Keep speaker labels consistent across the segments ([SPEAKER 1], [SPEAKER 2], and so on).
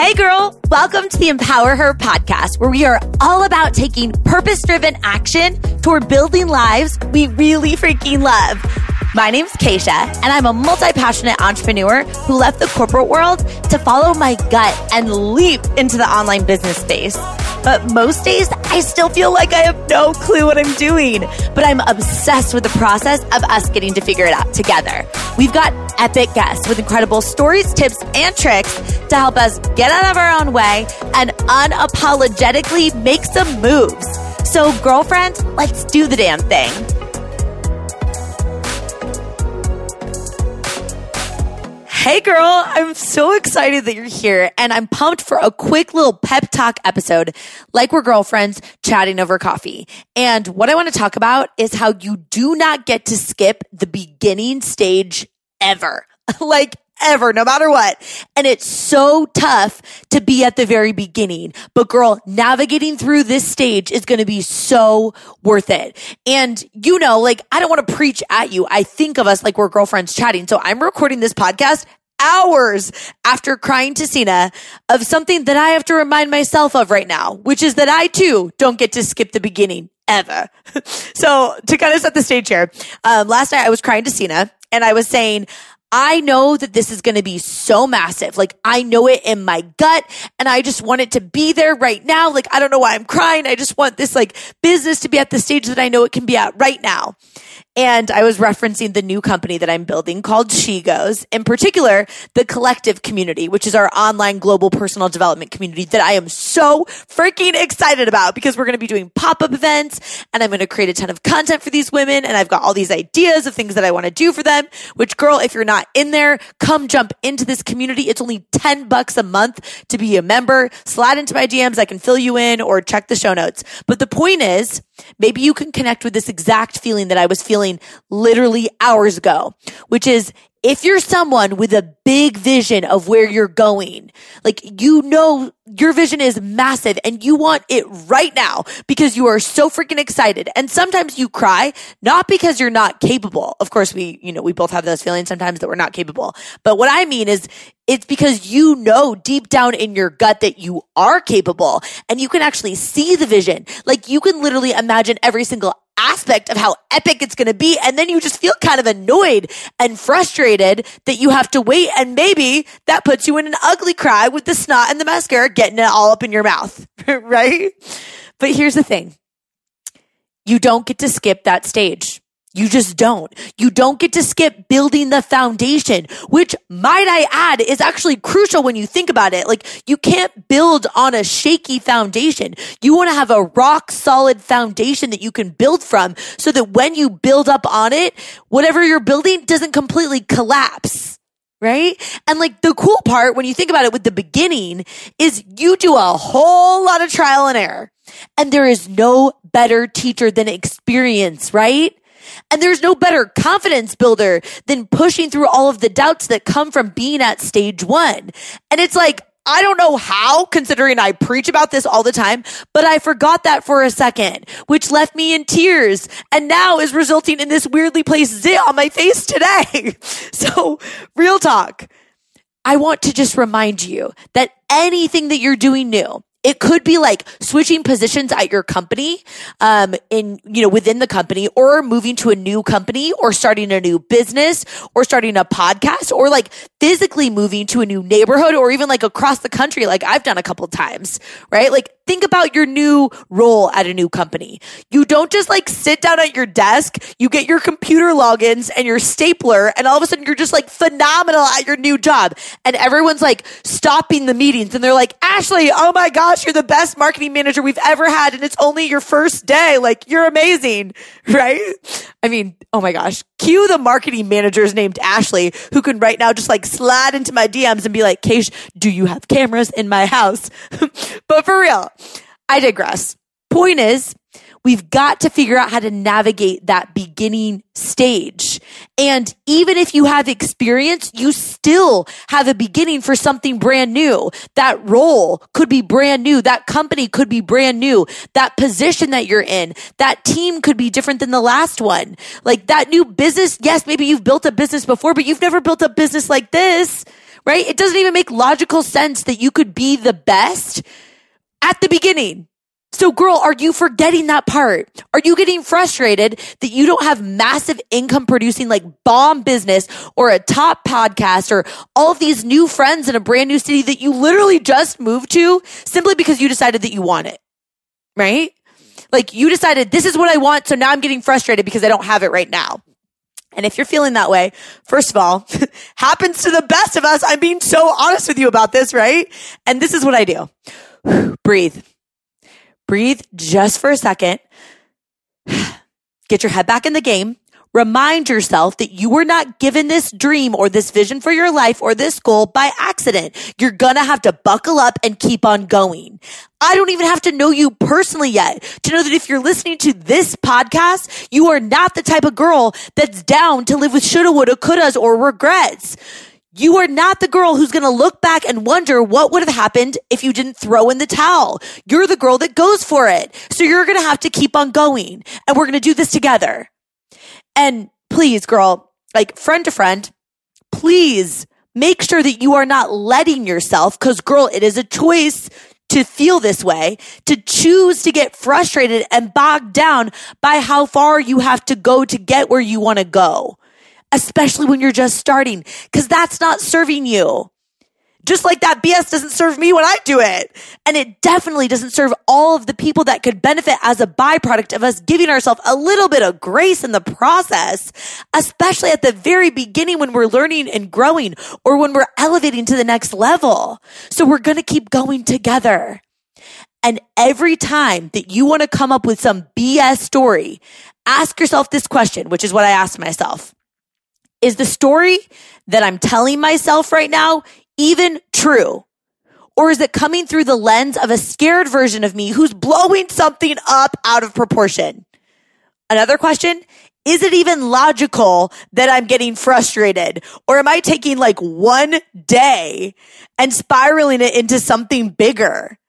[SPEAKER 1] Hey girl, welcome to the Empower Her podcast, where we are all about taking purpose driven action toward building lives we really freaking love. My name's Keisha, and I'm a multi passionate entrepreneur who left the corporate world to follow my gut and leap into the online business space. But most days, I still feel like I have no clue what I'm doing. But I'm obsessed with the process of us getting to figure it out together. We've got epic guests with incredible stories, tips, and tricks to help us get out of our own way and unapologetically make some moves. So, girlfriend, let's do the damn thing. Hey girl, I'm so excited that you're here and I'm pumped for a quick little pep talk episode like we're girlfriends chatting over coffee. And what I want to talk about is how you do not get to skip the beginning stage ever. like ever, no matter what. And it's so tough to be at the very beginning. But girl, navigating through this stage is going to be so worth it. And you know, like, I don't want to preach at you. I think of us like we're girlfriends chatting. So I'm recording this podcast hours after crying to Cena of something that I have to remind myself of right now, which is that I too don't get to skip the beginning ever. so to kind of set the stage here, um, last night I was crying to Cena and I was saying, I know that this is going to be so massive. Like I know it in my gut and I just want it to be there right now. Like I don't know why I'm crying. I just want this like business to be at the stage that I know it can be at right now. And I was referencing the new company that I'm building called She Goes, in particular, the collective community, which is our online global personal development community that I am so freaking excited about because we're going to be doing pop up events and I'm going to create a ton of content for these women. And I've got all these ideas of things that I want to do for them, which girl, if you're not in there, come jump into this community. It's only 10 bucks a month to be a member. Slide into my DMs. I can fill you in or check the show notes. But the point is, maybe you can connect with this exact feeling that I was feeling literally hours ago, which is if you're someone with a big vision of where you're going, like you know your vision is massive and you want it right now because you are so freaking excited. And sometimes you cry, not because you're not capable. Of course, we, you know, we both have those feelings sometimes that we're not capable. But what I mean is it's because you know deep down in your gut that you are capable and you can actually see the vision. Like you can literally imagine every single aspect of how epic it's going to be. And then you just feel kind of annoyed and frustrated that you have to wait. And maybe that puts you in an ugly cry with the snot and the mascara getting it all up in your mouth, right? But here's the thing. You don't get to skip that stage. You just don't. You don't get to skip building the foundation, which might I add is actually crucial when you think about it. Like you can't build on a shaky foundation. You want to have a rock solid foundation that you can build from so that when you build up on it, whatever you're building doesn't completely collapse. Right? And like the cool part when you think about it with the beginning is you do a whole lot of trial and error. And there is no better teacher than experience, right? And there's no better confidence builder than pushing through all of the doubts that come from being at stage one. And it's like, I don't know how, considering I preach about this all the time, but I forgot that for a second, which left me in tears and now is resulting in this weirdly placed zit on my face today. so real talk. I want to just remind you that anything that you're doing new, it could be like switching positions at your company, um, in, you know, within the company or moving to a new company or starting a new business or starting a podcast or like physically moving to a new neighborhood or even like across the country, like I've done a couple times, right? Like think about your new role at a new company. You don't just like sit down at your desk, you get your computer logins and your stapler, and all of a sudden you're just like phenomenal at your new job. And everyone's like stopping the meetings and they're like, Ashley, oh my gosh, you're the best marketing manager we've ever had. And it's only your first day. Like, you're amazing, right? I mean, oh my gosh, cue the marketing managers named Ashley who can right now just like slide into my DMs and be like, Keish, do you have cameras in my house? but for real, I digress. Point is, we've got to figure out how to navigate that beginning stage. And even if you have experience, you still have a beginning for something brand new. That role could be brand new. That company could be brand new. That position that you're in, that team could be different than the last one. Like that new business. Yes, maybe you've built a business before, but you've never built a business like this right? It doesn't even make logical sense that you could be the best at the beginning. So girl, are you forgetting that part? Are you getting frustrated that you don't have massive income producing like bomb business or a top podcast or all of these new friends in a brand new city that you literally just moved to simply because you decided that you want it? Right? Like you decided this is what I want. So now I'm getting frustrated because I don't have it right now. And if you're feeling that way, first of all, happens to the best of us. I'm being so honest with you about this, right? And this is what I do. Breathe. Breathe just for a second. Get your head back in the game. Remind yourself that you were not given this dream or this vision for your life or this goal by accident. You're gonna have to buckle up and keep on going. I don't even have to know you personally yet to know that if you're listening to this podcast, you are not the type of girl that's down to live with shoulda, woulda, couldas, or regrets. You are not the girl who's going to look back and wonder what would have happened if you didn't throw in the towel. You're the girl that goes for it. So you're going to have to keep on going and we're going to do this together. And please, girl, like friend to friend, please make sure that you are not letting yourself, cause girl, it is a choice to feel this way, to choose to get frustrated and bogged down by how far you have to go to get where you want to go especially when you're just starting, because that's not serving you. Just like that BS doesn't serve me when I do it. And it definitely doesn't serve all of the people that could benefit as a byproduct of us giving ourselves a little bit of grace in the process, especially at the very beginning when we're learning and growing or when we're elevating to the next level. So we're going to keep going together. And every time that you want to come up with some BS story, ask yourself this question, which is what I asked myself. Is the story that I'm telling myself right now even true? Or is it coming through the lens of a scared version of me who's blowing something up out of proportion? Another question. Is it even logical that I'm getting frustrated? Or am I taking like one day and spiraling it into something bigger?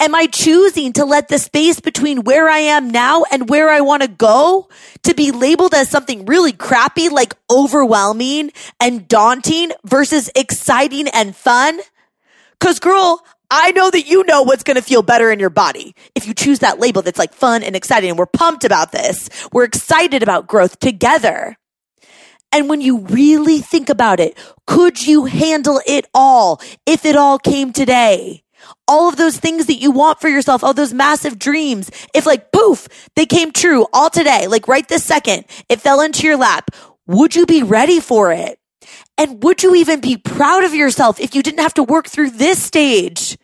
[SPEAKER 1] Am I choosing to let the space between where I am now and where I want to go to be labeled as something really crappy, like overwhelming and daunting versus exciting and fun? Cause girl, I know that you know what's going to feel better in your body. If you choose that label that's like fun and exciting and we're pumped about this, we're excited about growth together. And when you really think about it, could you handle it all if it all came today? All of those things that you want for yourself, all those massive dreams, if like poof, they came true all today, like right this second, it fell into your lap, would you be ready for it? And would you even be proud of yourself if you didn't have to work through this stage?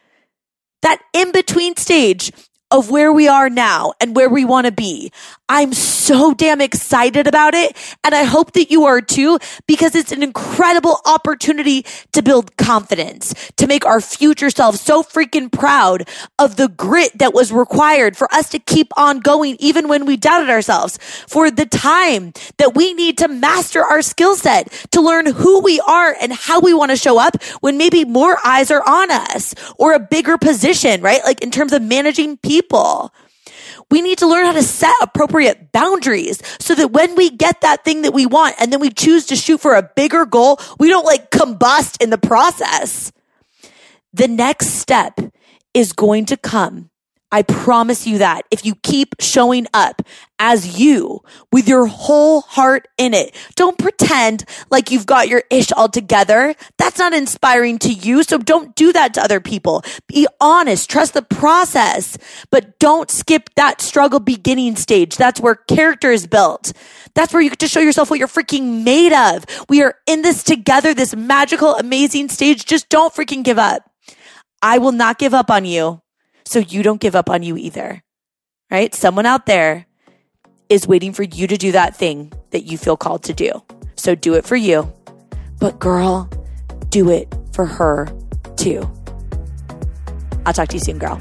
[SPEAKER 1] That in between stage of where we are now and where we want to be. I'm so damn excited about it. And I hope that you are too, because it's an incredible opportunity to build confidence, to make our future selves so freaking proud of the grit that was required for us to keep on going, even when we doubted ourselves, for the time that we need to master our skill set, to learn who we are and how we want to show up when maybe more eyes are on us or a bigger position, right? Like in terms of managing people. We need to learn how to set appropriate boundaries so that when we get that thing that we want and then we choose to shoot for a bigger goal, we don't like combust in the process. The next step is going to come I promise you that if you keep showing up as you with your whole heart in it, don't pretend like you've got your ish all together. That's not inspiring to you. So don't do that to other people. Be honest, trust the process, but don't skip that struggle beginning stage. That's where character is built. That's where you get to show yourself what you're freaking made of. We are in this together, this magical, amazing stage. Just don't freaking give up. I will not give up on you so you don't give up on you either. Right? Someone out there is waiting for you to do that thing that you feel called to do. So do it for you. But girl, do it for her too. I'll talk to you soon, girl.